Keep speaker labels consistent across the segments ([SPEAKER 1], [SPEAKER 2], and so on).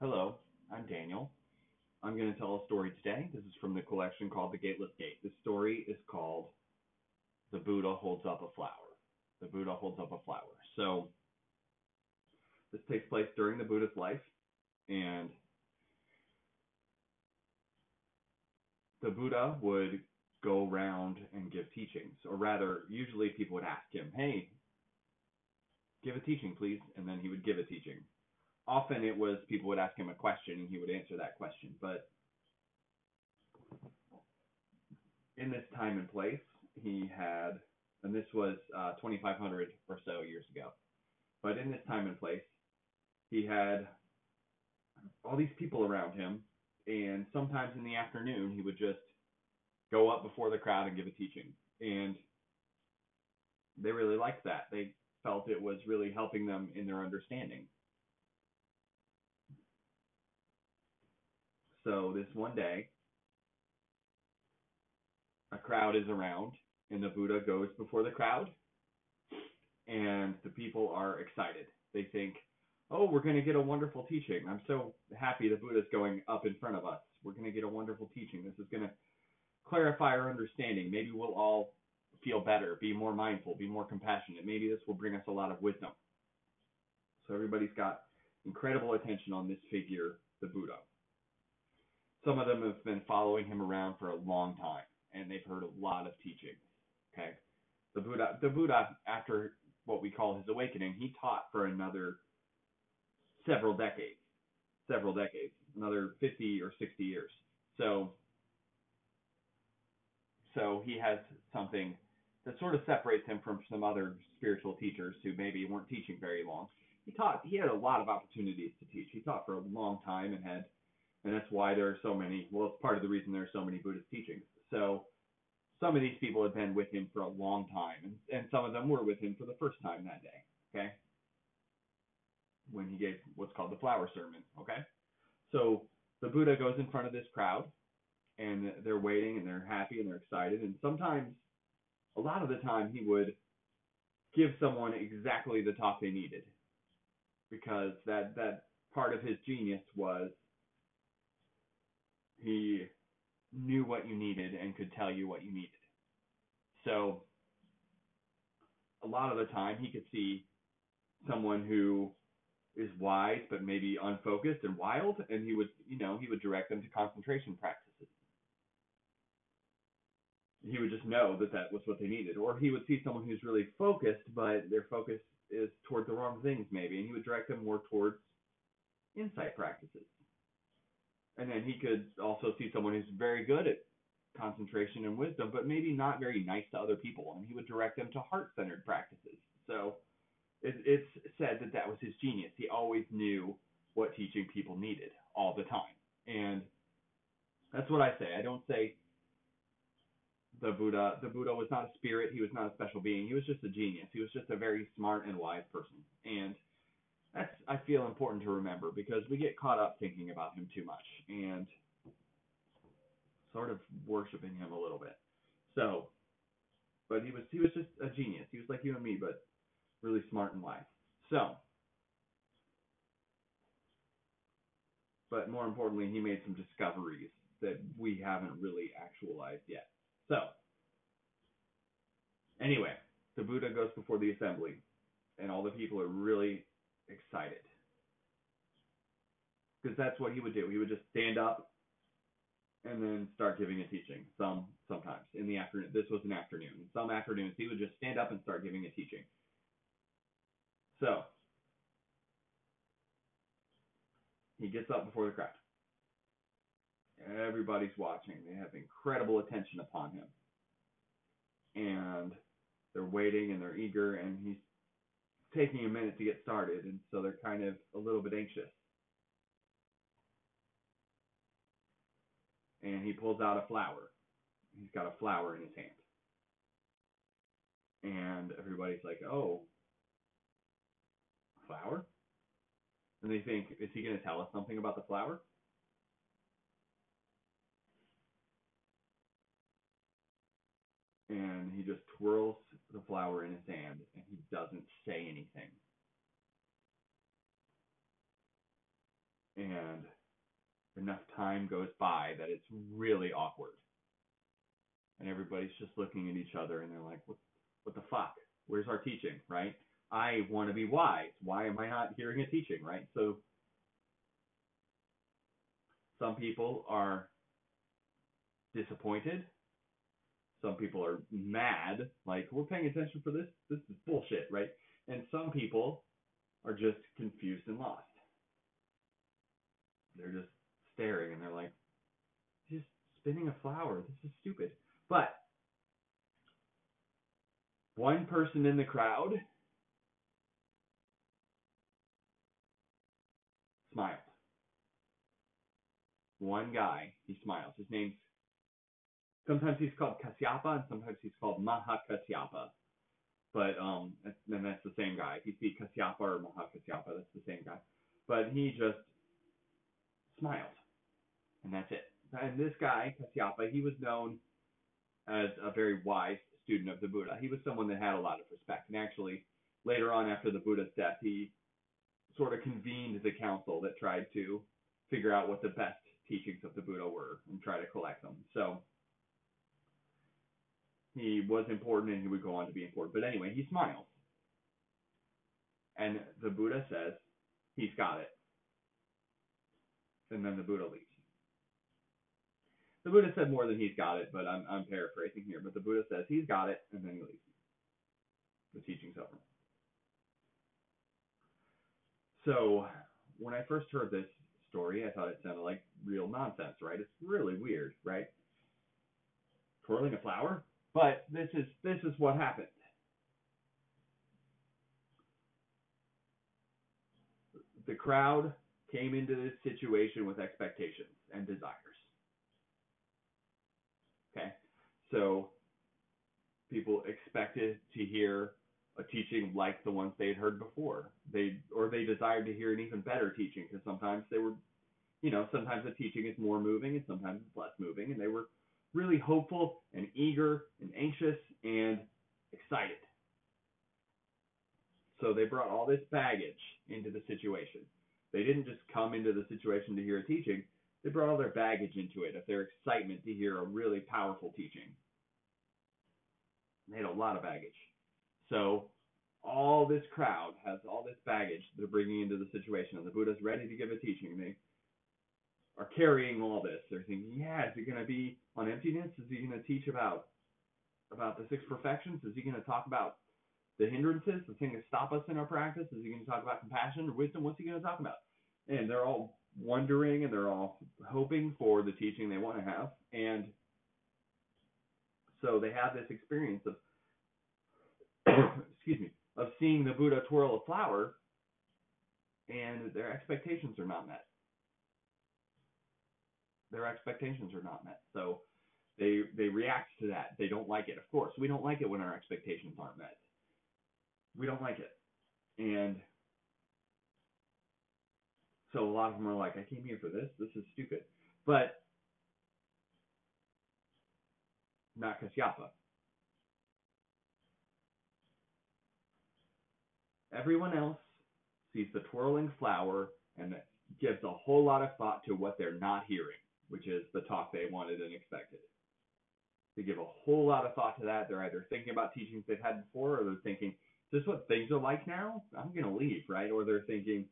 [SPEAKER 1] Hello, I'm Daniel. I'm going to tell a story today. This is from the collection called The Gateless Gate. This story is called The Buddha Holds Up a Flower. The Buddha Holds Up a Flower. So, this takes place during the Buddha's life, and the Buddha would go around and give teachings, or rather, usually people would ask him, Hey, give a teaching, please, and then he would give a teaching often it was people would ask him a question and he would answer that question. But in this time and place, he had, and this was uh, 2,500 or so years ago. But in this time and place, he had all these people around him, and sometimes in the afternoon he would just go up before the crowd and give a teaching. And they really liked that. They felt it was really helping them in their understanding. So this one day, a crowd is around, and the Buddha goes before the crowd, and the people are excited. They think, oh, we're going to get a wonderful teaching. I'm so happy the Buddha's going up in front of us. We're going to get a wonderful teaching. This is going to clarify our understanding. Maybe we'll all feel better, be more mindful, be more compassionate. Maybe this will bring us a lot of wisdom. So everybody's got incredible attention on this figure, the Buddha some of them have been following him around for a long time, and they've heard a lot of teachings. Okay, the Buddha, the Buddha, after what we call his awakening, he taught for another several decades, several decades, another 50 or 60 years. So, so he has something that sort of separates him from some other spiritual teachers who maybe weren't teaching very long. He taught, he had a lot of opportunities to teach. He taught for a long time and had and that's why there are so many. Well, it's part of the reason there are so many Buddhist teachings. So some of these people had been with him for a long time, and, and some of them were with him for the first time that day. Okay, when he gave what's called the flower sermon. Okay, so the Buddha goes in front of this crowd, and they're waiting, and they're happy, and they're excited, and sometimes, a lot of the time, he would give someone exactly the talk they needed, because that that part of his genius was he knew what you needed and could tell you what you needed. So a lot of the time he could see someone who is wise but maybe unfocused and wild and he would you know he would direct them to concentration practices. He would just know that that was what they needed. Or he would see someone who's really focused but their focus is toward the wrong things maybe and he would direct them more towards insight practices and then he could also see someone who's very good at concentration and wisdom, but maybe not very nice to other people, and he would direct them to heart-centered practices. So it, it's said that that was his genius. He always knew what teaching people needed all the time, and that's what I say. I don't say the Buddha. The Buddha was not a spirit. He was not a special being. He was just a genius. He was just a very smart and wise person, and that's I feel important to remember because we get caught up thinking about him too much and sort of worshiping him a little bit. So, but he was he was just a genius. He was like you and me, but really smart and wise. So, but more importantly, he made some discoveries that we haven't really actualized yet. So, anyway, the Buddha goes before the assembly, and all the people are really excited. Because that's what he would do. He would just stand up and then start giving a teaching. Some sometimes in the afternoon. This was an afternoon. Some afternoons he would just stand up and start giving a teaching. So he gets up before the crowd. Everybody's watching. They have incredible attention upon him. And they're waiting and they're eager, and he's taking a minute to get started, and so they're kind of a little bit anxious. And he pulls out a flower. He's got a flower in his hand. And everybody's like, oh, flower? And they think, is he going to tell us something about the flower? And he just twirls the flower in his hand and he doesn't say anything. And enough time goes by that it's really awkward. And everybody's just looking at each other and they're like, what, what the fuck? Where's our teaching, right? I want to be wise. Why am I not hearing a teaching, right? So some people are disappointed. Some people are mad, like we're paying attention for this. This is bullshit, right? And some people are just confused and lost. They're just staring and they're like, just spinning a flower. This is stupid. But one person in the crowd smiled. One guy, he smiles. His name's sometimes he's called Kasyapa and sometimes he's called Mahakasyapa. But um that's the same guy. If you see Kasyapa or Mahakasyapa, that's the same guy. But he just smiled. And that's it. And this guy, Kasyapa, he was known as a very wise student of the Buddha. He was someone that had a lot of respect. And actually, later on after the Buddha's death, he sort of convened the council that tried to figure out what the best teachings of the Buddha were and try to collect them. So he was important and he would go on to be important. But anyway, he smiles. And the Buddha says, he's got it. And then the Buddha leaves. The Buddha said more than he's got it, but I'm, I'm paraphrasing here. But the Buddha says he's got it, and then he leaves. The teaching's over. So when I first heard this story, I thought it sounded like real nonsense, right? It's really weird, right? Twirling a flower? But this is this is what happened. The crowd came into this situation with expectations and desires. Okay? So people expected to hear a teaching like the ones they had heard before. They or they desired to hear an even better teaching because sometimes they were, you know, sometimes the teaching is more moving and sometimes it's less moving, and they were really hopeful and eager and anxious and excited. So they brought all this baggage into the situation. They didn't just come into the situation to hear a teaching, they brought all their baggage into it of their excitement to hear a really powerful teaching. They had a lot of baggage. So all this crowd has all this baggage they're bringing into the situation, and the Buddha's ready to give a teaching. They are carrying all this. They're thinking, yeah, is he going to be on emptiness? Is he going to teach about about the six perfections? Is he going to talk about the hindrances, the thing that stop us in our practice? Is he going to talk about compassion or wisdom? What's he going to talk about? And they're all wondering and they're all hoping for the teaching they want to have. And so they have this experience of, excuse me, of seeing the Buddha twirl a flower, and their expectations are not met their expectations are not met. So they they react to that. They don't like it. Of course, we don't like it when our expectations aren't met. We don't like it. And so a lot of them are like, I came here for this. This is stupid. But not Kasyapa. Everyone else sees the twirling flower and gives a whole lot of thought to what they're not hearing which is the talk they wanted and expected. They give a whole lot of thought to that. They're either thinking about teachings they've had before, or they're thinking, "Is this what things are like now? I'm gonna leave," right? Or they're thinking,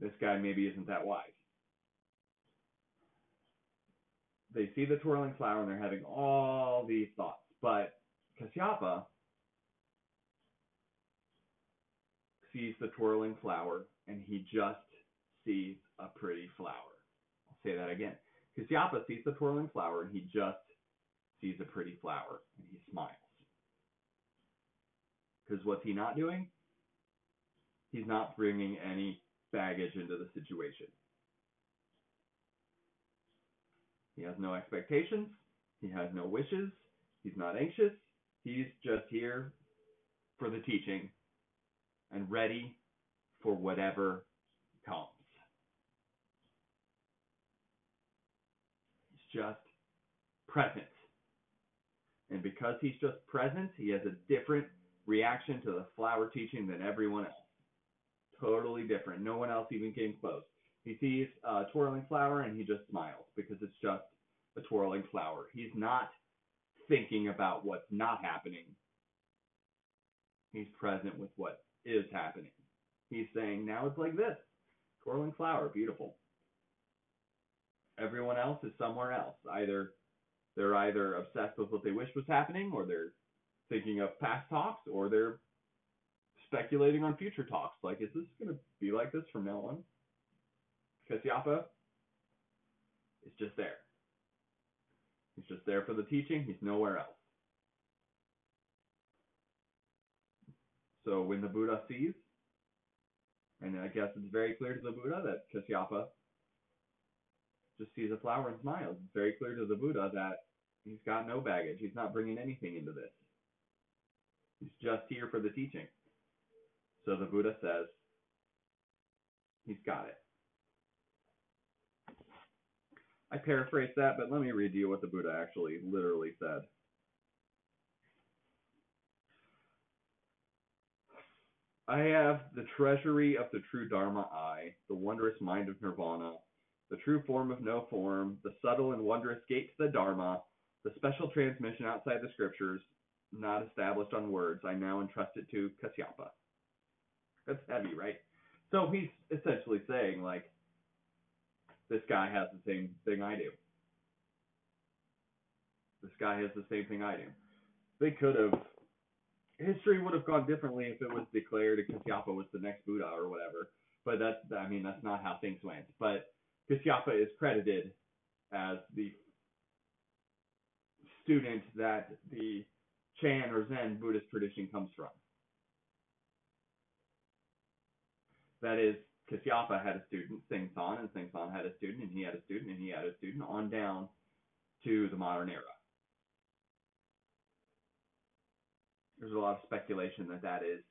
[SPEAKER 1] "This guy maybe isn't that wise." They see the twirling flower and they're having all these thoughts, but Kasyapa sees the twirling flower and he just sees a pretty flower. Say that again. Kasyapa sees the twirling flower and he just sees a pretty flower and he smiles. Because what's he not doing? He's not bringing any baggage into the situation. He has no expectations. He has no wishes. He's not anxious. He's just here for the teaching and ready for whatever comes. He's just present. And because he's just present, he has a different reaction to the flower teaching than everyone else. Totally different. No one else even came close. He sees a twirling flower and he just smiles because it's just a twirling flower. He's not thinking about what's not happening. He's present with what is happening. He's saying, now it's like this. Twirling flower, beautiful. Everyone else is somewhere else. Either they're either obsessed with what they wish was happening, or they're thinking of past talks, or they're speculating on future talks. Like, is this going to be like this from now on? Kasyapa is just there. He's just there for the teaching. He's nowhere else. So when the Buddha sees, and I guess it's very clear to the Buddha that Kasyapa just sees a flower and smiles. It's very clear to the Buddha that he's got no baggage. He's not bringing anything into this. He's just here for the teaching. So the Buddha says, he's got it. I paraphrase that, but let me read you what the Buddha actually literally said. I have the treasury of the true Dharma eye, the wondrous mind of Nirvana, the true form of no form, the subtle and wondrous gate to the Dharma, the special transmission outside the scriptures, not established on words. I now entrust it to Kasyapa. That's heavy, right? So he's essentially saying, like, this guy has the same thing I do. This guy has the same thing I do. They could have history would have gone differently if it was declared Kasyapa was the next Buddha or whatever. But that's I mean that's not how things went. But Kasyapa is credited as the student that the Chan or Zen Buddhist tradition comes from. That is, Kasyapa had a student, Singsan, and Singsan had a student, and he had a student, and he had a student, on down to the modern era. There's a lot of speculation that that is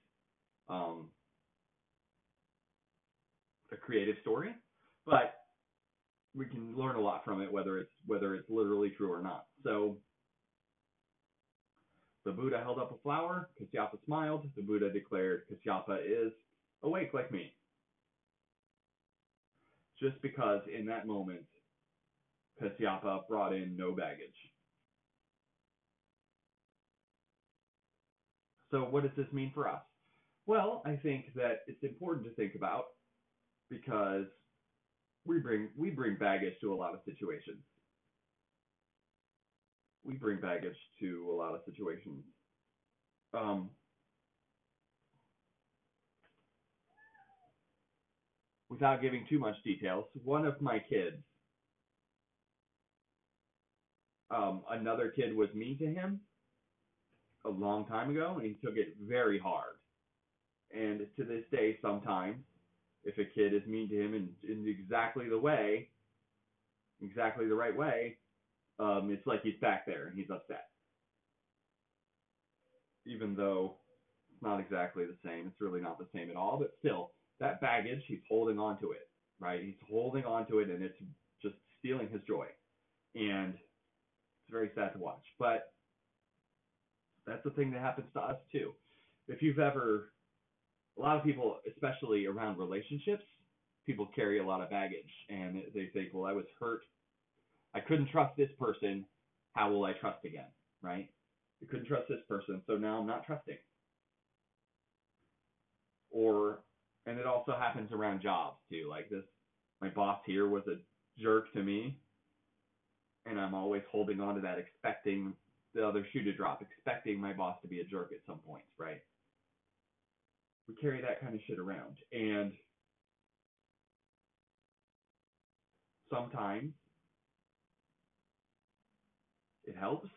[SPEAKER 1] um, a creative story, but we can learn a lot from it, whether it's whether it's literally true or not. So the Buddha held up a flower. Kasyapa smiled. The Buddha declared, Kasyapa is awake like me just because in that moment Kasyapa brought in no baggage. So what does this mean for us? Well, I think that it's important to think about because we bring we bring baggage to a lot of situations. We bring baggage to a lot of situations. Um, without giving too much details, one of my kids, um, another kid was mean to him a long time ago, and he took it very hard. And to this day, sometimes, if a kid is mean to him in, in exactly the way, exactly the right way, um, it's like he's back there and he's upset. Even though it's not exactly the same, it's really not the same at all, but still, that baggage, he's holding on to it, right? He's holding on to it and it's just stealing his joy. And it's very sad to watch. But that's the thing that happens to us too. If you've ever, a lot of people, especially around relationships, people carry a lot of baggage and they think, well, I was hurt. I couldn't trust this person. How will I trust again? Right? I couldn't trust this person, so now I'm not trusting. Or and it also happens around jobs too. Like this, my boss here was a jerk to me, and I'm always holding on to that, expecting the other shoe to drop, expecting my boss to be a jerk at some point, right? We carry that kind of shit around, and sometimes it helps.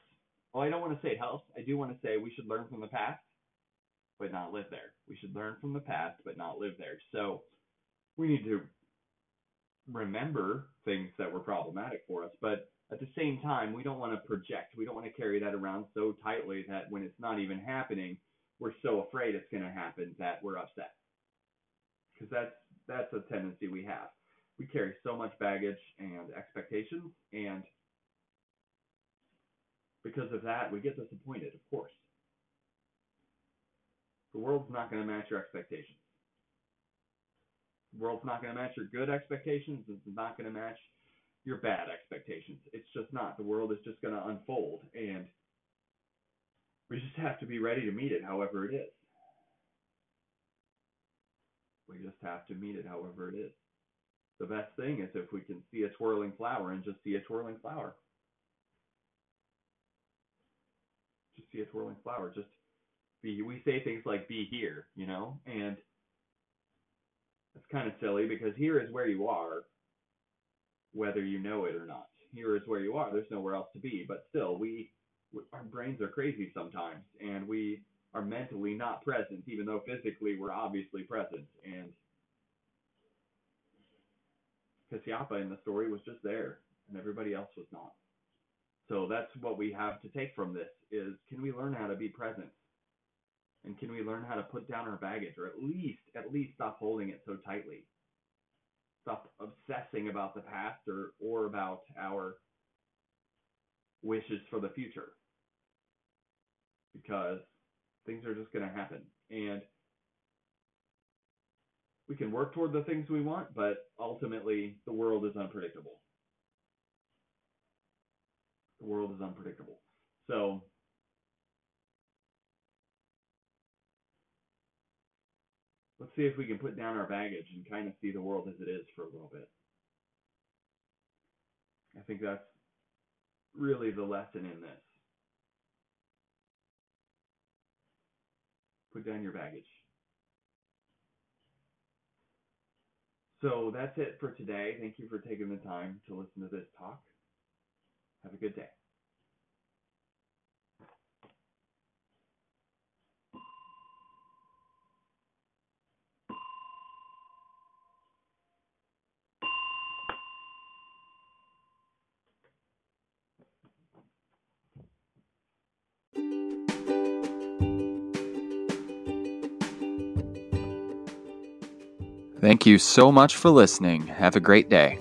[SPEAKER 1] Well, I don't want to say it helps. I do want to say we should learn from the past, but not live there. We should learn from the past, but not live there. So we need to remember things that were problematic for us, but at the same time, we don't want to project. We don't want to carry that around so tightly that when it's not even happening, we're so afraid it's going to happen that we're upset. Because that's that's a tendency we have. We carry so much baggage and expectations, and because of that, we get disappointed, of course. The world's not going to match your expectations. The world's not going to match your good expectations. It's not going to match your bad expectations. It's just not. The world is just going to unfold, and we just have to be ready to meet it however it is. We just have to meet it however it is. The best thing is if we can see a twirling flower and just see a twirling flower. Just see a twirling flower. Just be. We say things like "be here," you know, and it's kind of silly because here is where you are, whether you know it or not. Here is where you are. There's nowhere else to be. But still, we our brains are crazy sometimes, and we are mentally not present, even though physically we're obviously present. And Kasyapa in the story was just there, and everybody else was not. So that's what we have to take from this: is can we learn how to be present, and can we learn how to put down our baggage, or at least at least stop holding it so tightly, stop obsessing about the past or or about our wishes for the future because things are just going to happen. And we can work toward the things we want, but ultimately the world is unpredictable. The world is unpredictable. So let's see if we can put down our baggage and kind of see the world as it is for a little bit. I think that's really the lesson in this. Put down your baggage. So that's it for today. Thank you for taking the time to listen to this talk. Have a good day.
[SPEAKER 2] Thank you so much for listening. Have a great day.